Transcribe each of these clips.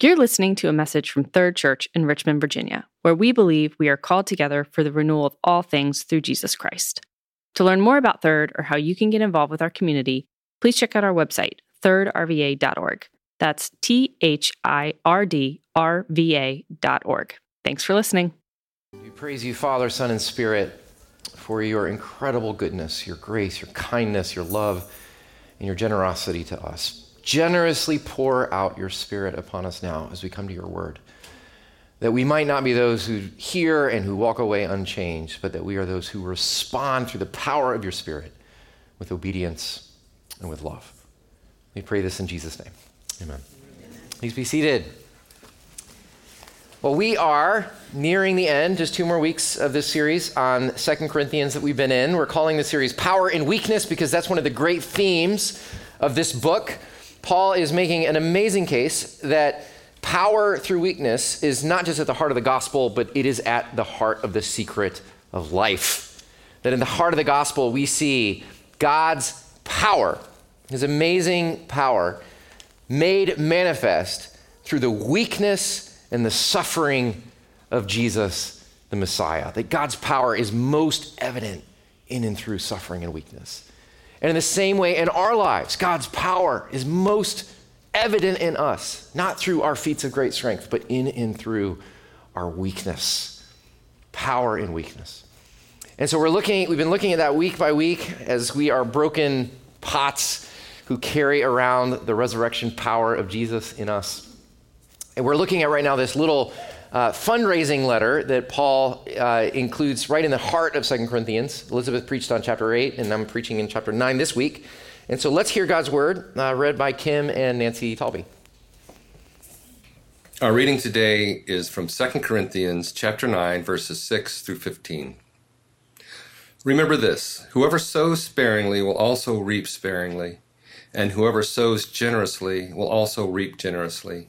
You're listening to a message from Third Church in Richmond, Virginia, where we believe we are called together for the renewal of all things through Jesus Christ. To learn more about Third or how you can get involved with our community, please check out our website, thirdrva.org. That's T H I R D R V A.org. Thanks for listening. We praise you, Father, Son, and Spirit, for your incredible goodness, your grace, your kindness, your love, and your generosity to us generously pour out your Spirit upon us now as we come to your word. That we might not be those who hear and who walk away unchanged, but that we are those who respond through the power of your Spirit with obedience and with love. We pray this in Jesus' name. Amen. Please be seated. Well, we are nearing the end, just two more weeks of this series on Second Corinthians that we've been in. We're calling the series Power in Weakness because that's one of the great themes of this book. Paul is making an amazing case that power through weakness is not just at the heart of the gospel, but it is at the heart of the secret of life. That in the heart of the gospel, we see God's power, his amazing power, made manifest through the weakness and the suffering of Jesus, the Messiah. That God's power is most evident in and through suffering and weakness. And in the same way, in our lives, God's power is most evident in us, not through our feats of great strength, but in and through our weakness. Power in weakness. And so we're looking, we've been looking at that week by week as we are broken pots who carry around the resurrection power of Jesus in us. And we're looking at right now this little uh, fundraising letter that Paul uh, includes right in the heart of Second Corinthians. Elizabeth preached on chapter 8, and I'm preaching in chapter 9 this week. And so let's hear God's word uh, read by Kim and Nancy Talby. Our reading today is from 2 Corinthians chapter 9 verses 6 through 15. Remember this, whoever sows sparingly will also reap sparingly, and whoever sows generously will also reap generously.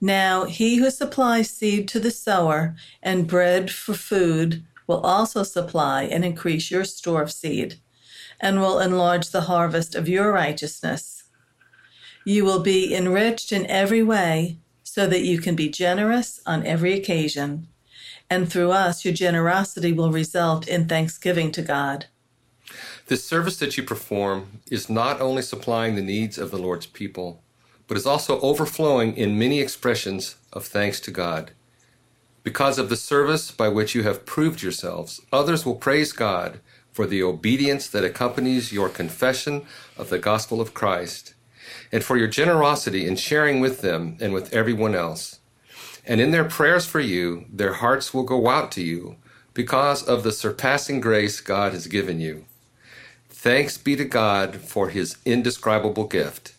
Now he who supplies seed to the sower and bread for food will also supply and increase your store of seed, and will enlarge the harvest of your righteousness. You will be enriched in every way, so that you can be generous on every occasion, and through us your generosity will result in thanksgiving to God. This service that you perform is not only supplying the needs of the Lord's people but is also overflowing in many expressions of thanks to God. Because of the service by which you have proved yourselves, others will praise God for the obedience that accompanies your confession of the gospel of Christ, and for your generosity in sharing with them and with everyone else. And in their prayers for you, their hearts will go out to you because of the surpassing grace God has given you. Thanks be to God for his indescribable gift.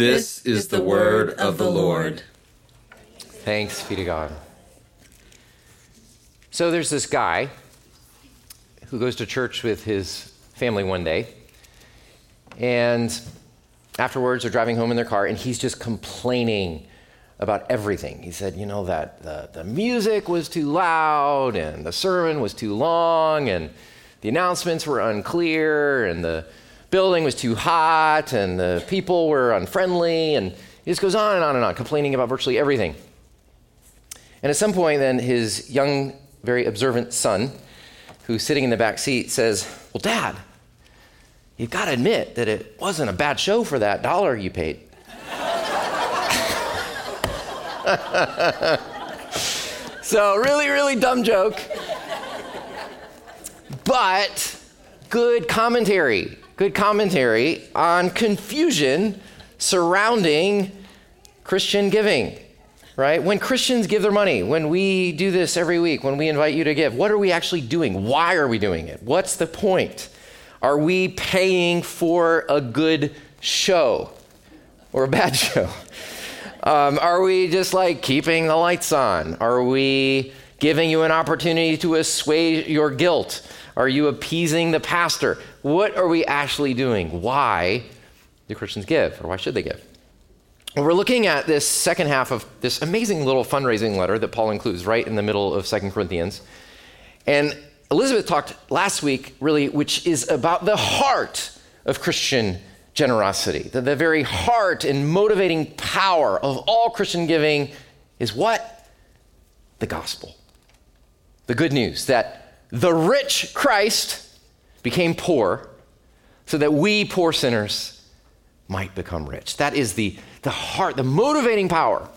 This is the word of the Lord. Thanks be to God. So there's this guy who goes to church with his family one day, and afterwards they're driving home in their car, and he's just complaining about everything. He said, you know, that the, the music was too loud, and the sermon was too long, and the announcements were unclear, and the building was too hot and the people were unfriendly, and he just goes on and on and on, complaining about virtually everything. And at some point, then his young, very observant son, who's sitting in the back seat, says, Well, Dad, you've got to admit that it wasn't a bad show for that dollar you paid. so, really, really dumb joke. But good commentary good commentary on confusion surrounding Christian giving, right? When Christians give their money, when we do this every week, when we invite you to give, what are we actually doing? Why are we doing it? What's the point? Are we paying for a good show or a bad show? Um, are we just like keeping the lights on? Are we giving you an opportunity to assuage your guilt? Are you appeasing the pastor? What are we actually doing? Why do Christians give, or why should they give? Well, we're looking at this second half of this amazing little fundraising letter that Paul includes right in the middle of Second Corinthians. And Elizabeth talked last week, really, which is about the heart of Christian generosity. The, the very heart and motivating power of all Christian giving is what? The gospel. The good news that the rich Christ became poor so that we poor sinners might become rich. That is the, the heart, the motivating power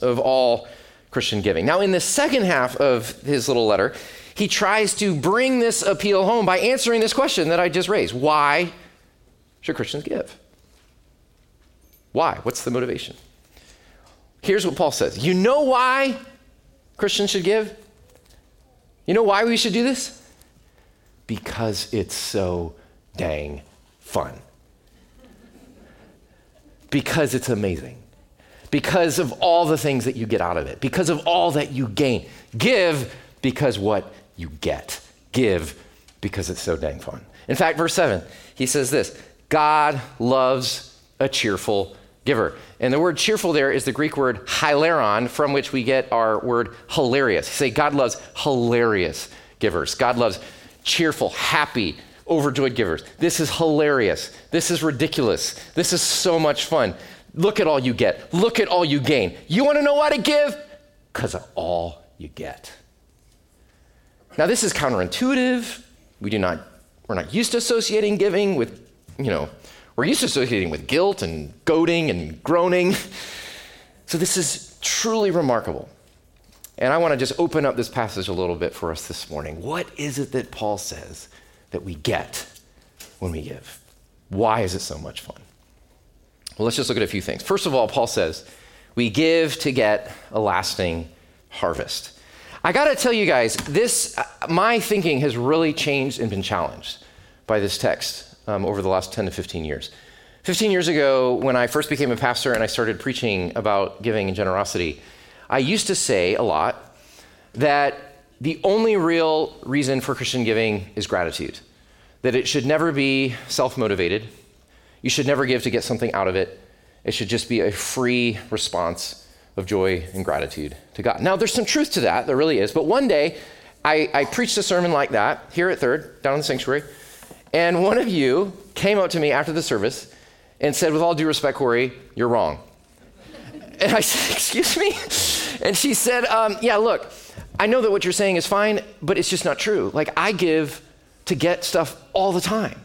of all Christian giving. Now, in the second half of his little letter, he tries to bring this appeal home by answering this question that I just raised Why should Christians give? Why? What's the motivation? Here's what Paul says You know why Christians should give? You know why we should do this? Because it's so dang fun. Because it's amazing. Because of all the things that you get out of it. Because of all that you gain. Give because what you get. Give because it's so dang fun. In fact, verse 7, he says this God loves a cheerful giver. And the word cheerful there is the Greek word hilaron, from which we get our word hilarious. Say, God loves hilarious givers. God loves cheerful, happy, overjoyed givers. This is hilarious. This is ridiculous. This is so much fun. Look at all you get. Look at all you gain. You want to know why to give? Because of all you get. Now, this is counterintuitive. We do not, we're not used to associating giving with, you know, we're used to associating with guilt and goading and groaning. So this is truly remarkable. And I want to just open up this passage a little bit for us this morning. What is it that Paul says that we get when we give? Why is it so much fun? Well, let's just look at a few things. First of all, Paul says, we give to get a lasting harvest. I got to tell you guys, this my thinking has really changed and been challenged by this text um, over the last 10 to 15 years. 15 years ago, when I first became a pastor and I started preaching about giving and generosity, I used to say a lot that the only real reason for Christian giving is gratitude, that it should never be self motivated. You should never give to get something out of it. It should just be a free response of joy and gratitude to God. Now, there's some truth to that, there really is. But one day, I, I preached a sermon like that here at Third, down in the sanctuary. And one of you came up to me after the service and said, with all due respect, Corey, you're wrong. And I said, Excuse me? And she said, um, Yeah, look, I know that what you're saying is fine, but it's just not true. Like, I give to get stuff all the time.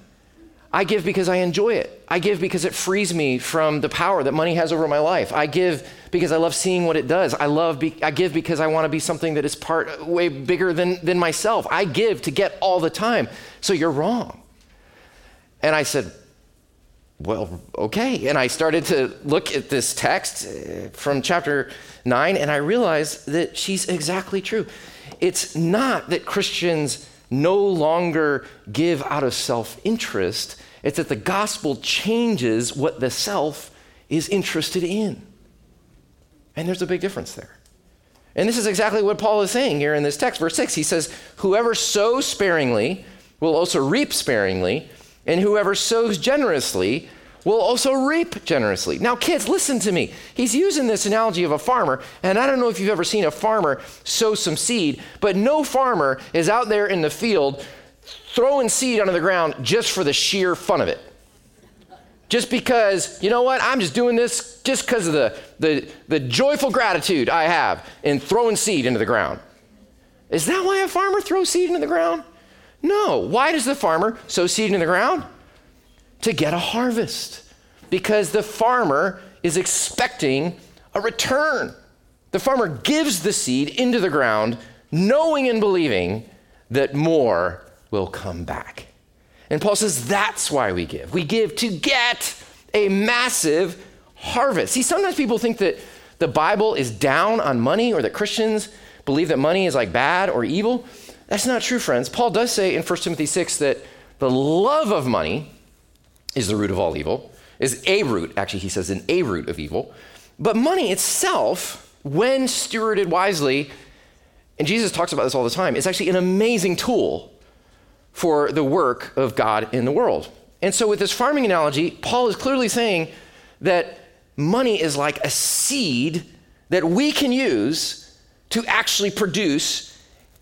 I give because I enjoy it. I give because it frees me from the power that money has over my life. I give because I love seeing what it does. I love be, I give because I want to be something that is part way bigger than, than myself. I give to get all the time. So you're wrong. And I said, well, okay. And I started to look at this text uh, from chapter 9, and I realized that she's exactly true. It's not that Christians no longer give out of self interest, it's that the gospel changes what the self is interested in. And there's a big difference there. And this is exactly what Paul is saying here in this text. Verse 6, he says, Whoever sows sparingly will also reap sparingly and whoever sows generously will also reap generously. Now, kids, listen to me. He's using this analogy of a farmer, and I don't know if you've ever seen a farmer sow some seed, but no farmer is out there in the field throwing seed onto the ground just for the sheer fun of it. Just because, you know what, I'm just doing this just because of the, the, the joyful gratitude I have in throwing seed into the ground. Is that why a farmer throws seed into the ground? No. Why does the farmer sow seed in the ground? To get a harvest. Because the farmer is expecting a return. The farmer gives the seed into the ground, knowing and believing that more will come back. And Paul says that's why we give. We give to get a massive harvest. See, sometimes people think that the Bible is down on money or that Christians believe that money is like bad or evil. That's not true, friends. Paul does say in 1 Timothy 6 that the love of money is the root of all evil, is a root. Actually, he says an a root of evil. But money itself, when stewarded wisely, and Jesus talks about this all the time, it's actually an amazing tool for the work of God in the world. And so, with this farming analogy, Paul is clearly saying that money is like a seed that we can use to actually produce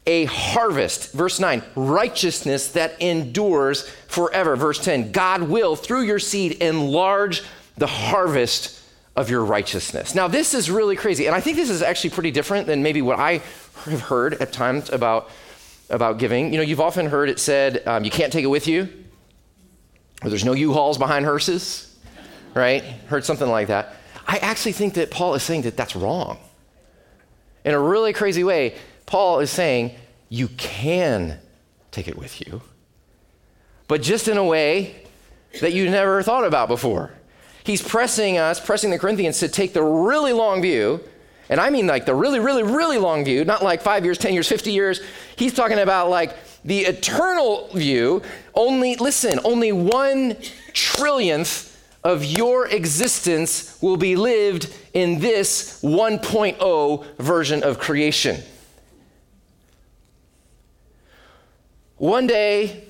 a harvest. Verse 9, righteousness that endures forever. Verse 10, God will, through your seed, enlarge the harvest of your righteousness. Now, this is really crazy. And I think this is actually pretty different than maybe what I have heard at times about, about giving. You know, you've often heard it said, um, you can't take it with you, or there's no U Hauls behind hearses, right? Heard something like that. I actually think that Paul is saying that that's wrong. In a really crazy way, Paul is saying you can take it with you, but just in a way that you never thought about before. He's pressing us, pressing the Corinthians to take the really long view. And I mean like the really, really, really long view, not like five years, 10 years, 50 years. He's talking about like the eternal view. Only, listen, only one trillionth of your existence will be lived in this 1.0 version of creation. One day,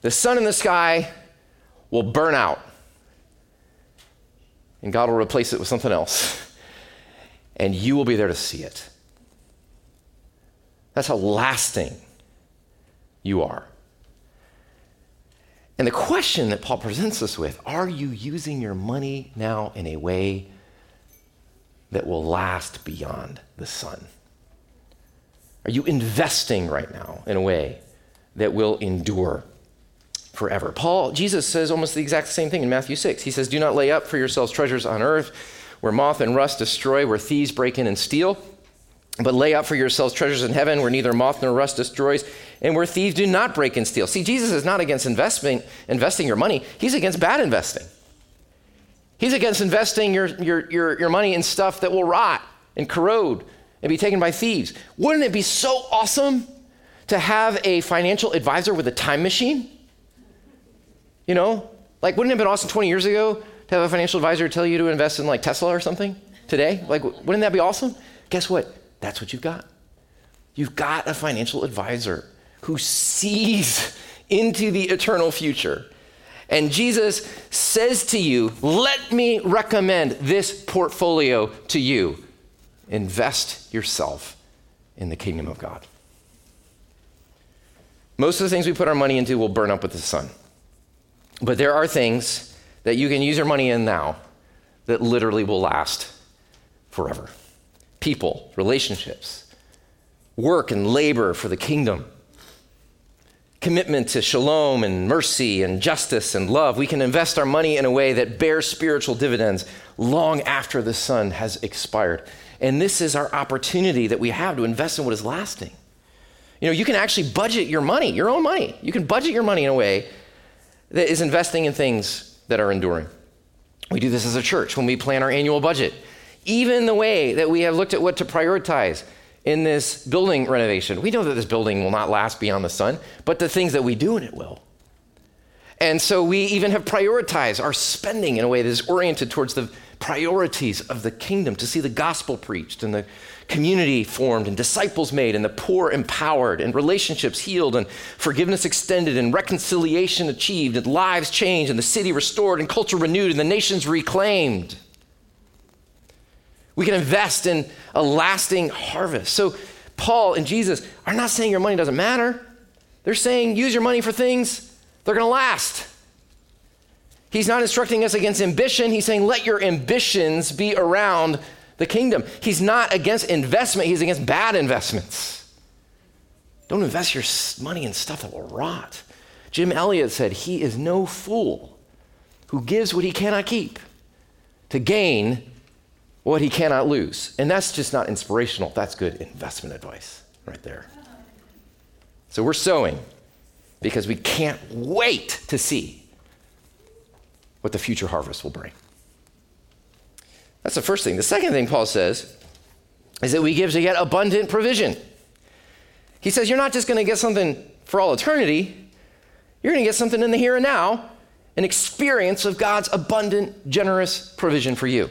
the sun in the sky will burn out and God will replace it with something else. And you will be there to see it. That's how lasting you are. And the question that Paul presents us with are you using your money now in a way that will last beyond the sun? Are you investing right now in a way that will endure forever. Paul, Jesus says almost the exact same thing in Matthew 6. He says, Do not lay up for yourselves treasures on earth where moth and rust destroy, where thieves break in and steal. But lay up for yourselves treasures in heaven where neither moth nor rust destroys and where thieves do not break and steal. See, Jesus is not against investment, investing your money, he's against bad investing. He's against investing your, your, your, your money in stuff that will rot and corrode and be taken by thieves. Wouldn't it be so awesome to have a financial advisor with a time machine? You know, like wouldn't it have been awesome 20 years ago to have a financial advisor tell you to invest in like Tesla or something today? Like, wouldn't that be awesome? Guess what? That's what you've got. You've got a financial advisor who sees into the eternal future. And Jesus says to you, Let me recommend this portfolio to you. Invest yourself in the kingdom of God. Most of the things we put our money into will burn up with the sun. But there are things that you can use your money in now that literally will last forever people, relationships, work and labor for the kingdom, commitment to shalom and mercy and justice and love. We can invest our money in a way that bears spiritual dividends long after the sun has expired. And this is our opportunity that we have to invest in what is lasting. You know, you can actually budget your money, your own money. You can budget your money in a way that is investing in things that are enduring. We do this as a church when we plan our annual budget. Even the way that we have looked at what to prioritize in this building renovation. We know that this building will not last beyond the sun, but the things that we do in it will. And so we even have prioritized our spending in a way that is oriented towards the priorities of the kingdom to see the gospel preached and the community formed and disciples made and the poor empowered and relationships healed and forgiveness extended and reconciliation achieved and lives changed and the city restored and culture renewed and the nations reclaimed. We can invest in a lasting harvest. So, Paul and Jesus are not saying your money doesn't matter. They're saying use your money for things they're going to last. He's not instructing us against ambition. He's saying let your ambitions be around the kingdom. He's not against investment, he's against bad investments. Don't invest your money in stuff that will rot. Jim Elliot said, He is no fool who gives what he cannot keep to gain what he cannot lose. And that's just not inspirational, that's good investment advice right there. So we're sowing because we can't wait to see what the future harvest will bring. That's the first thing. The second thing Paul says is that we give to get abundant provision. He says, You're not just going to get something for all eternity, you're going to get something in the here and now, an experience of God's abundant, generous provision for you.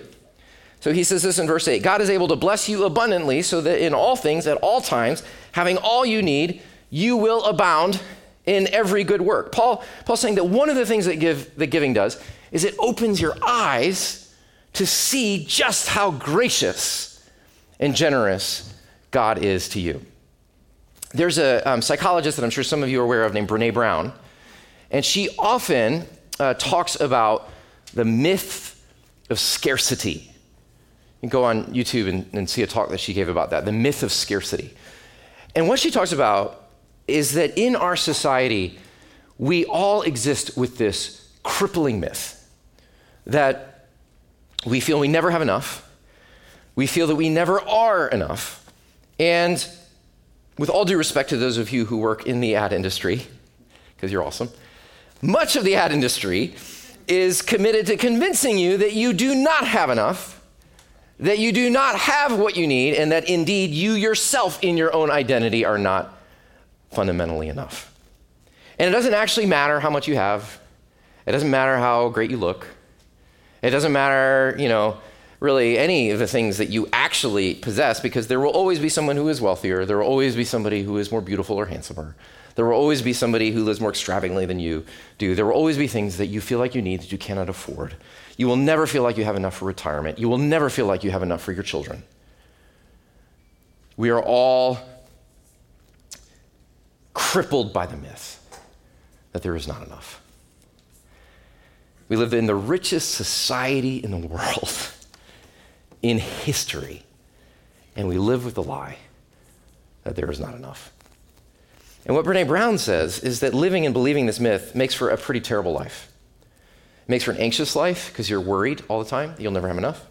So he says this in verse 8 God is able to bless you abundantly so that in all things, at all times, having all you need, you will abound in every good work. Paul, Paul's saying that one of the things that, give, that giving does is it opens your eyes to see just how gracious and generous God is to you. There's a um, psychologist that I'm sure some of you are aware of named Brene Brown, and she often uh, talks about the myth of scarcity. You can go on YouTube and, and see a talk that she gave about that, the myth of scarcity. And what she talks about is that in our society, we all exist with this crippling myth that we feel we never have enough, we feel that we never are enough, and with all due respect to those of you who work in the ad industry, because you're awesome, much of the ad industry is committed to convincing you that you do not have enough, that you do not have what you need, and that indeed you yourself in your own identity are not fundamentally enough. And it doesn't actually matter how much you have, it doesn't matter how great you look, it doesn't matter, you know, really any of the things that you actually possess because there will always be someone who is wealthier, there will always be somebody who is more beautiful or handsomer. There will always be somebody who lives more extravagantly than you do. There will always be things that you feel like you need that you cannot afford. You will never feel like you have enough for retirement. You will never feel like you have enough for your children. We are all crippled by the myth that there is not enough. We live in the richest society in the world, in history, and we live with the lie that there is not enough. And what Brene Brown says is that living and believing this myth makes for a pretty terrible life. It makes for an anxious life because you're worried all the time that you'll never have enough.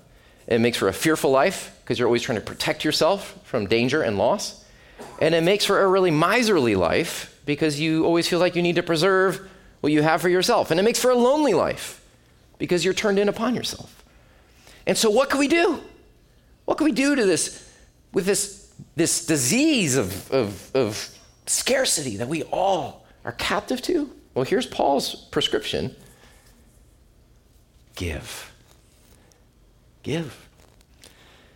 It makes for a fearful life because you're always trying to protect yourself from danger and loss. And it makes for a really miserly life because you always feel like you need to preserve what you have for yourself. And it makes for a lonely life because you're turned in upon yourself. And so, what can we do? What can we do to this with this, this disease of, of, of scarcity that we all are captive to? Well, here's Paul's prescription give. Give.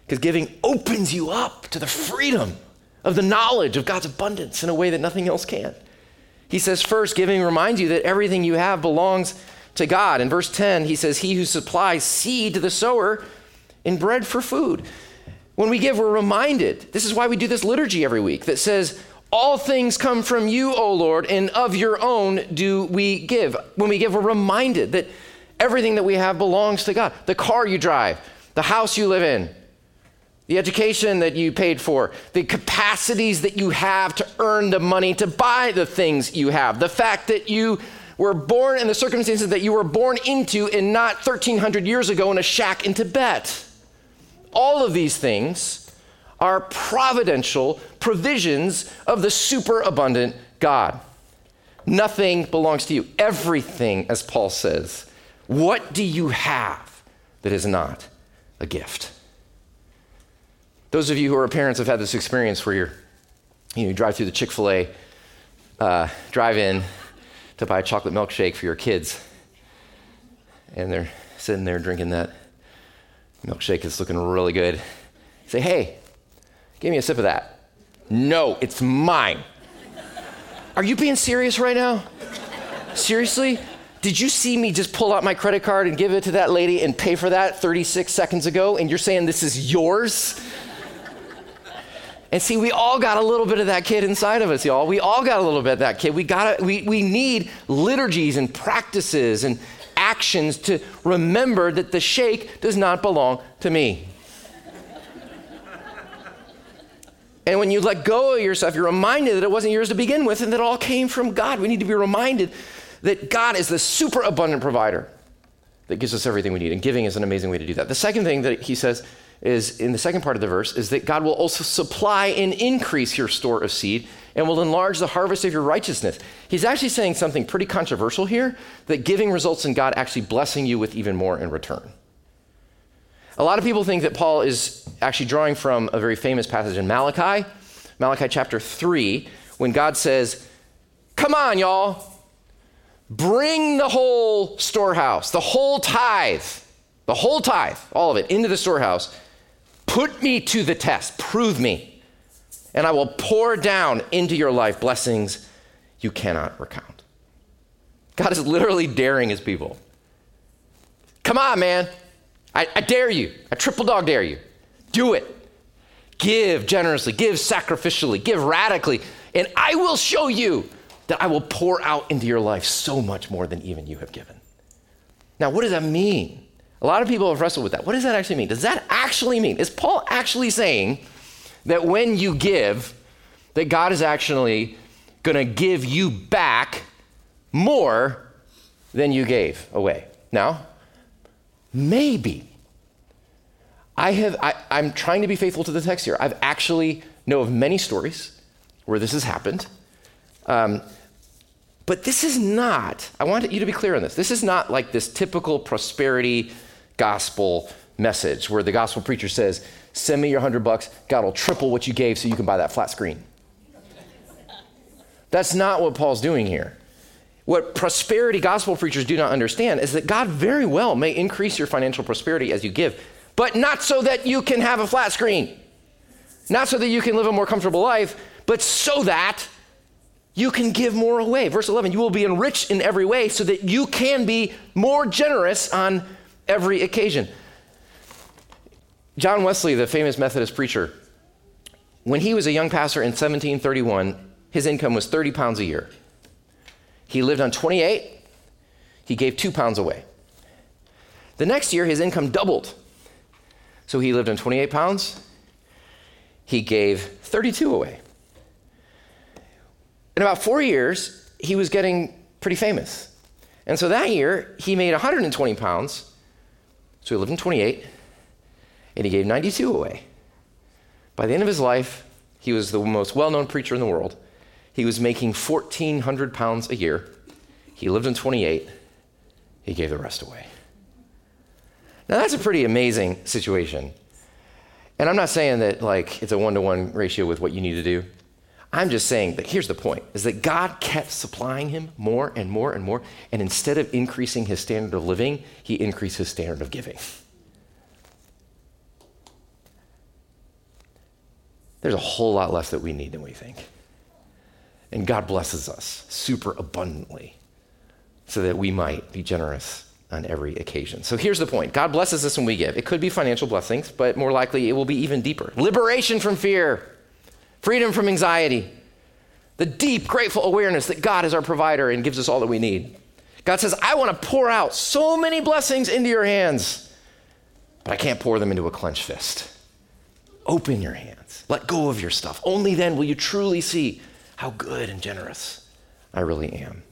Because giving opens you up to the freedom of the knowledge of God's abundance in a way that nothing else can. He says, first, giving reminds you that everything you have belongs to God. In verse 10, he says, He who supplies seed to the sower and bread for food. When we give, we're reminded. This is why we do this liturgy every week that says, All things come from you, O Lord, and of your own do we give. When we give, we're reminded that everything that we have belongs to God. The car you drive, the house you live in, the education that you paid for, the capacities that you have to earn the money to buy the things you have, the fact that you were born in the circumstances that you were born into and not 1300 years ago in a shack in Tibet. All of these things are providential provisions of the superabundant God. Nothing belongs to you. Everything, as Paul says. What do you have that is not a gift? Those of you who are parents have had this experience where you're, you, know, you drive through the Chick fil A uh, drive in to buy a chocolate milkshake for your kids, and they're sitting there drinking that milkshake that's looking really good. Say, hey, give me a sip of that. No, it's mine. Are you being serious right now? Seriously? Did you see me just pull out my credit card and give it to that lady and pay for that 36 seconds ago? And you're saying this is yours? And see, we all got a little bit of that kid inside of us, y'all. We all got a little bit of that kid. We gotta, we, we need liturgies and practices and actions to remember that the shake does not belong to me. and when you let go of yourself, you're reminded that it wasn't yours to begin with and that it all came from God. We need to be reminded that God is the super abundant provider that gives us everything we need. And giving is an amazing way to do that. The second thing that he says is in the second part of the verse is that God will also supply and increase your store of seed and will enlarge the harvest of your righteousness. He's actually saying something pretty controversial here that giving results in God actually blessing you with even more in return. A lot of people think that Paul is actually drawing from a very famous passage in Malachi, Malachi chapter 3, when God says, Come on, y'all, bring the whole storehouse, the whole tithe the whole tithe, all of it, into the storehouse. Put me to the test, prove me, and I will pour down into your life blessings you cannot recount. God is literally daring his people. Come on, man. I, I dare you. I triple dog dare you. Do it. Give generously, give sacrificially, give radically, and I will show you that I will pour out into your life so much more than even you have given. Now, what does that mean? A lot of people have wrestled with that. What does that actually mean? Does that actually mean? Is Paul actually saying that when you give, that God is actually going to give you back more than you gave away? Now, maybe. I have, I, I'm trying to be faithful to the text here. I've actually know of many stories where this has happened. Um, but this is not, I want you to be clear on this. This is not like this typical prosperity gospel message where the gospel preacher says, Send me your hundred bucks, God will triple what you gave so you can buy that flat screen. That's not what Paul's doing here. What prosperity gospel preachers do not understand is that God very well may increase your financial prosperity as you give, but not so that you can have a flat screen, not so that you can live a more comfortable life, but so that you can give more away. Verse 11, you will be enriched in every way so that you can be more generous on every occasion. John Wesley, the famous Methodist preacher, when he was a young pastor in 1731, his income was 30 pounds a year. He lived on 28, he gave two pounds away. The next year, his income doubled. So he lived on 28 pounds, he gave 32 away. In about four years, he was getting pretty famous. And so that year, he made 120 pounds. So he lived in 28, and he gave 92 away. By the end of his life, he was the most well known preacher in the world. He was making 1,400 pounds a year. He lived in 28. He gave the rest away. Now, that's a pretty amazing situation. And I'm not saying that, like, it's a one to one ratio with what you need to do. I'm just saying that here's the point is that God kept supplying him more and more and more. And instead of increasing his standard of living, he increased his standard of giving. There's a whole lot less that we need than we think. And God blesses us super abundantly so that we might be generous on every occasion. So here's the point God blesses us when we give. It could be financial blessings, but more likely it will be even deeper liberation from fear freedom from anxiety, the deep, grateful awareness that God is our provider and gives us all that we need. God says, I want to pour out so many blessings into your hands, but I can't pour them into a clenched fist. Open your hands, let go of your stuff. Only then will you truly see how good and generous I really am.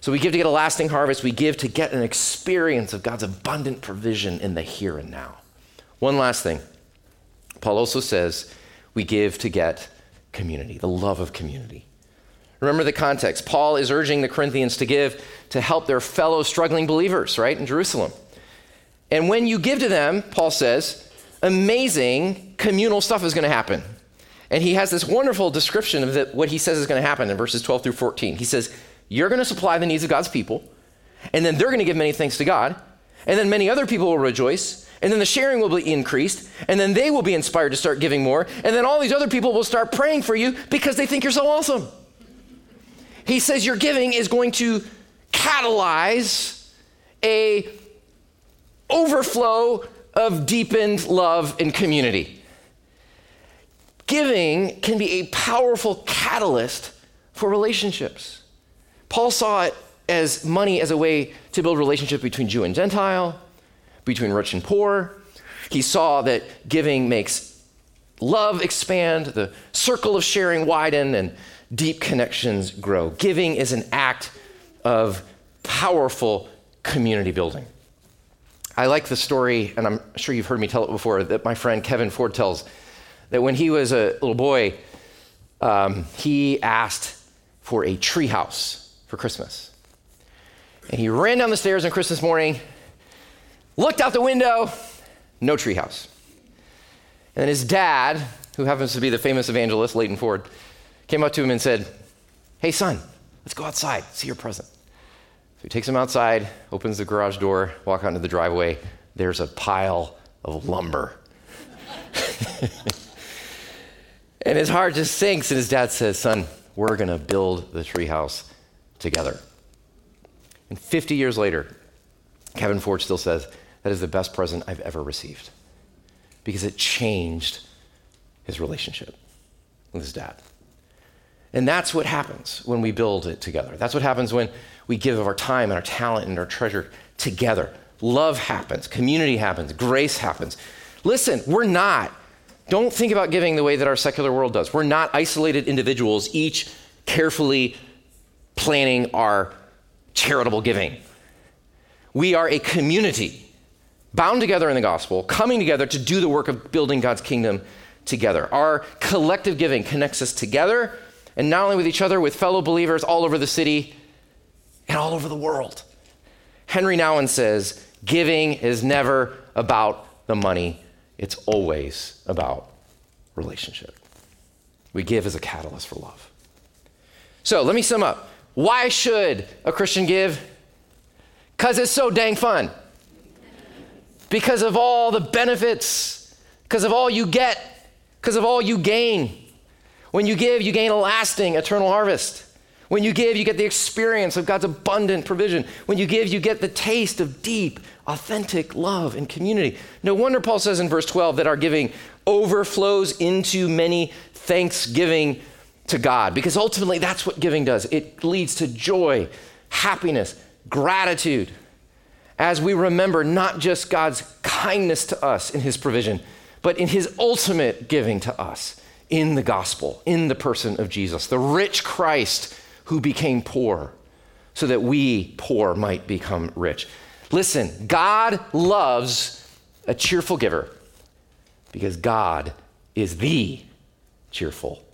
So we give to get a lasting harvest, we give to get an experience of God's abundant provision in the here and now. One last thing. Paul also says we give to get community, the love of community. Remember the context. Paul is urging the Corinthians to give to help their fellow struggling believers, right, in Jerusalem. And when you give to them, Paul says, amazing communal stuff is going to happen. And he has this wonderful description of the, what he says is going to happen in verses 12 through 14. He says, You're going to supply the needs of God's people, and then they're going to give many thanks to God, and then many other people will rejoice, and then the sharing will be increased, and then they will be inspired to start giving more, and then all these other people will start praying for you because they think you're so awesome. He says your giving is going to catalyze a overflow of deepened love and community. Giving can be a powerful catalyst for relationships. Paul saw it as money as a way to build relationship between Jew and Gentile, between rich and poor. He saw that giving makes love expand, the circle of sharing widen, and deep connections grow. Giving is an act of powerful community building. I like the story, and I'm sure you've heard me tell it before, that my friend Kevin Ford tells that when he was a little boy, um, he asked for a treehouse for Christmas. And he ran down the stairs on Christmas morning Looked out the window, no treehouse. And then his dad, who happens to be the famous evangelist, Leighton Ford, came up to him and said, Hey, son, let's go outside, see your present. So he takes him outside, opens the garage door, walk out into the driveway, there's a pile of lumber. and his heart just sinks, and his dad says, Son, we're going to build the treehouse together. And 50 years later, Kevin Ford still says, That is the best present I've ever received because it changed his relationship with his dad. And that's what happens when we build it together. That's what happens when we give of our time and our talent and our treasure together. Love happens, community happens, grace happens. Listen, we're not, don't think about giving the way that our secular world does. We're not isolated individuals, each carefully planning our charitable giving. We are a community bound together in the gospel, coming together to do the work of building God's kingdom together. Our collective giving connects us together, and not only with each other, with fellow believers all over the city and all over the world. Henri Nouwen says, Giving is never about the money, it's always about relationship. We give as a catalyst for love. So let me sum up. Why should a Christian give? Because it's so dang fun. Because of all the benefits, because of all you get, because of all you gain. When you give, you gain a lasting, eternal harvest. When you give, you get the experience of God's abundant provision. When you give, you get the taste of deep, authentic love and community. No wonder Paul says in verse 12 that our giving overflows into many thanksgiving to God, because ultimately that's what giving does. It leads to joy, happiness, gratitude, as we remember not just God's kindness to us in his provision, but in his ultimate giving to us in the gospel, in the person of Jesus, the rich Christ who became poor so that we, poor, might become rich. Listen, God loves a cheerful giver because God is the cheerful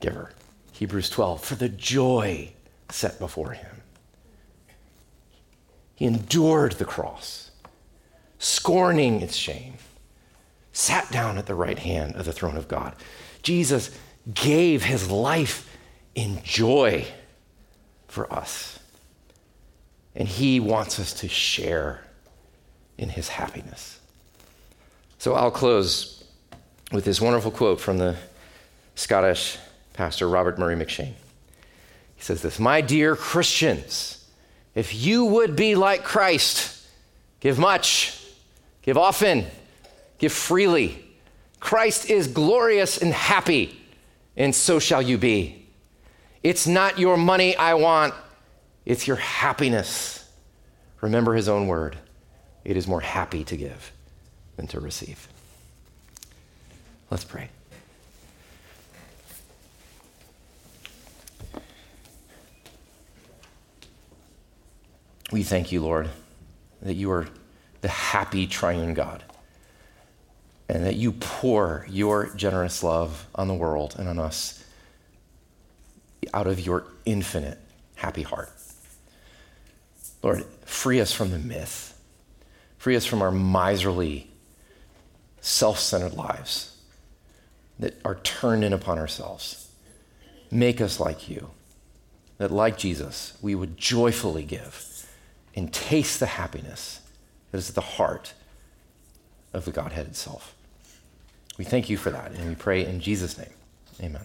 giver. Hebrews 12, for the joy set before him. He endured the cross, scorning its shame, sat down at the right hand of the throne of God. Jesus gave his life in joy for us. And he wants us to share in his happiness. So I'll close with this wonderful quote from the Scottish pastor Robert Murray M'Cheyne. He says this My dear Christians, if you would be like Christ, give much, give often, give freely. Christ is glorious and happy, and so shall you be. It's not your money I want, it's your happiness. Remember his own word it is more happy to give than to receive. Let's pray. We thank you, Lord, that you are the happy triune God and that you pour your generous love on the world and on us out of your infinite happy heart. Lord, free us from the myth, free us from our miserly, self centered lives that are turned in upon ourselves. Make us like you, that like Jesus, we would joyfully give and taste the happiness that is at the heart of the Godhead itself. We thank you for that, and we pray in Jesus' name. Amen.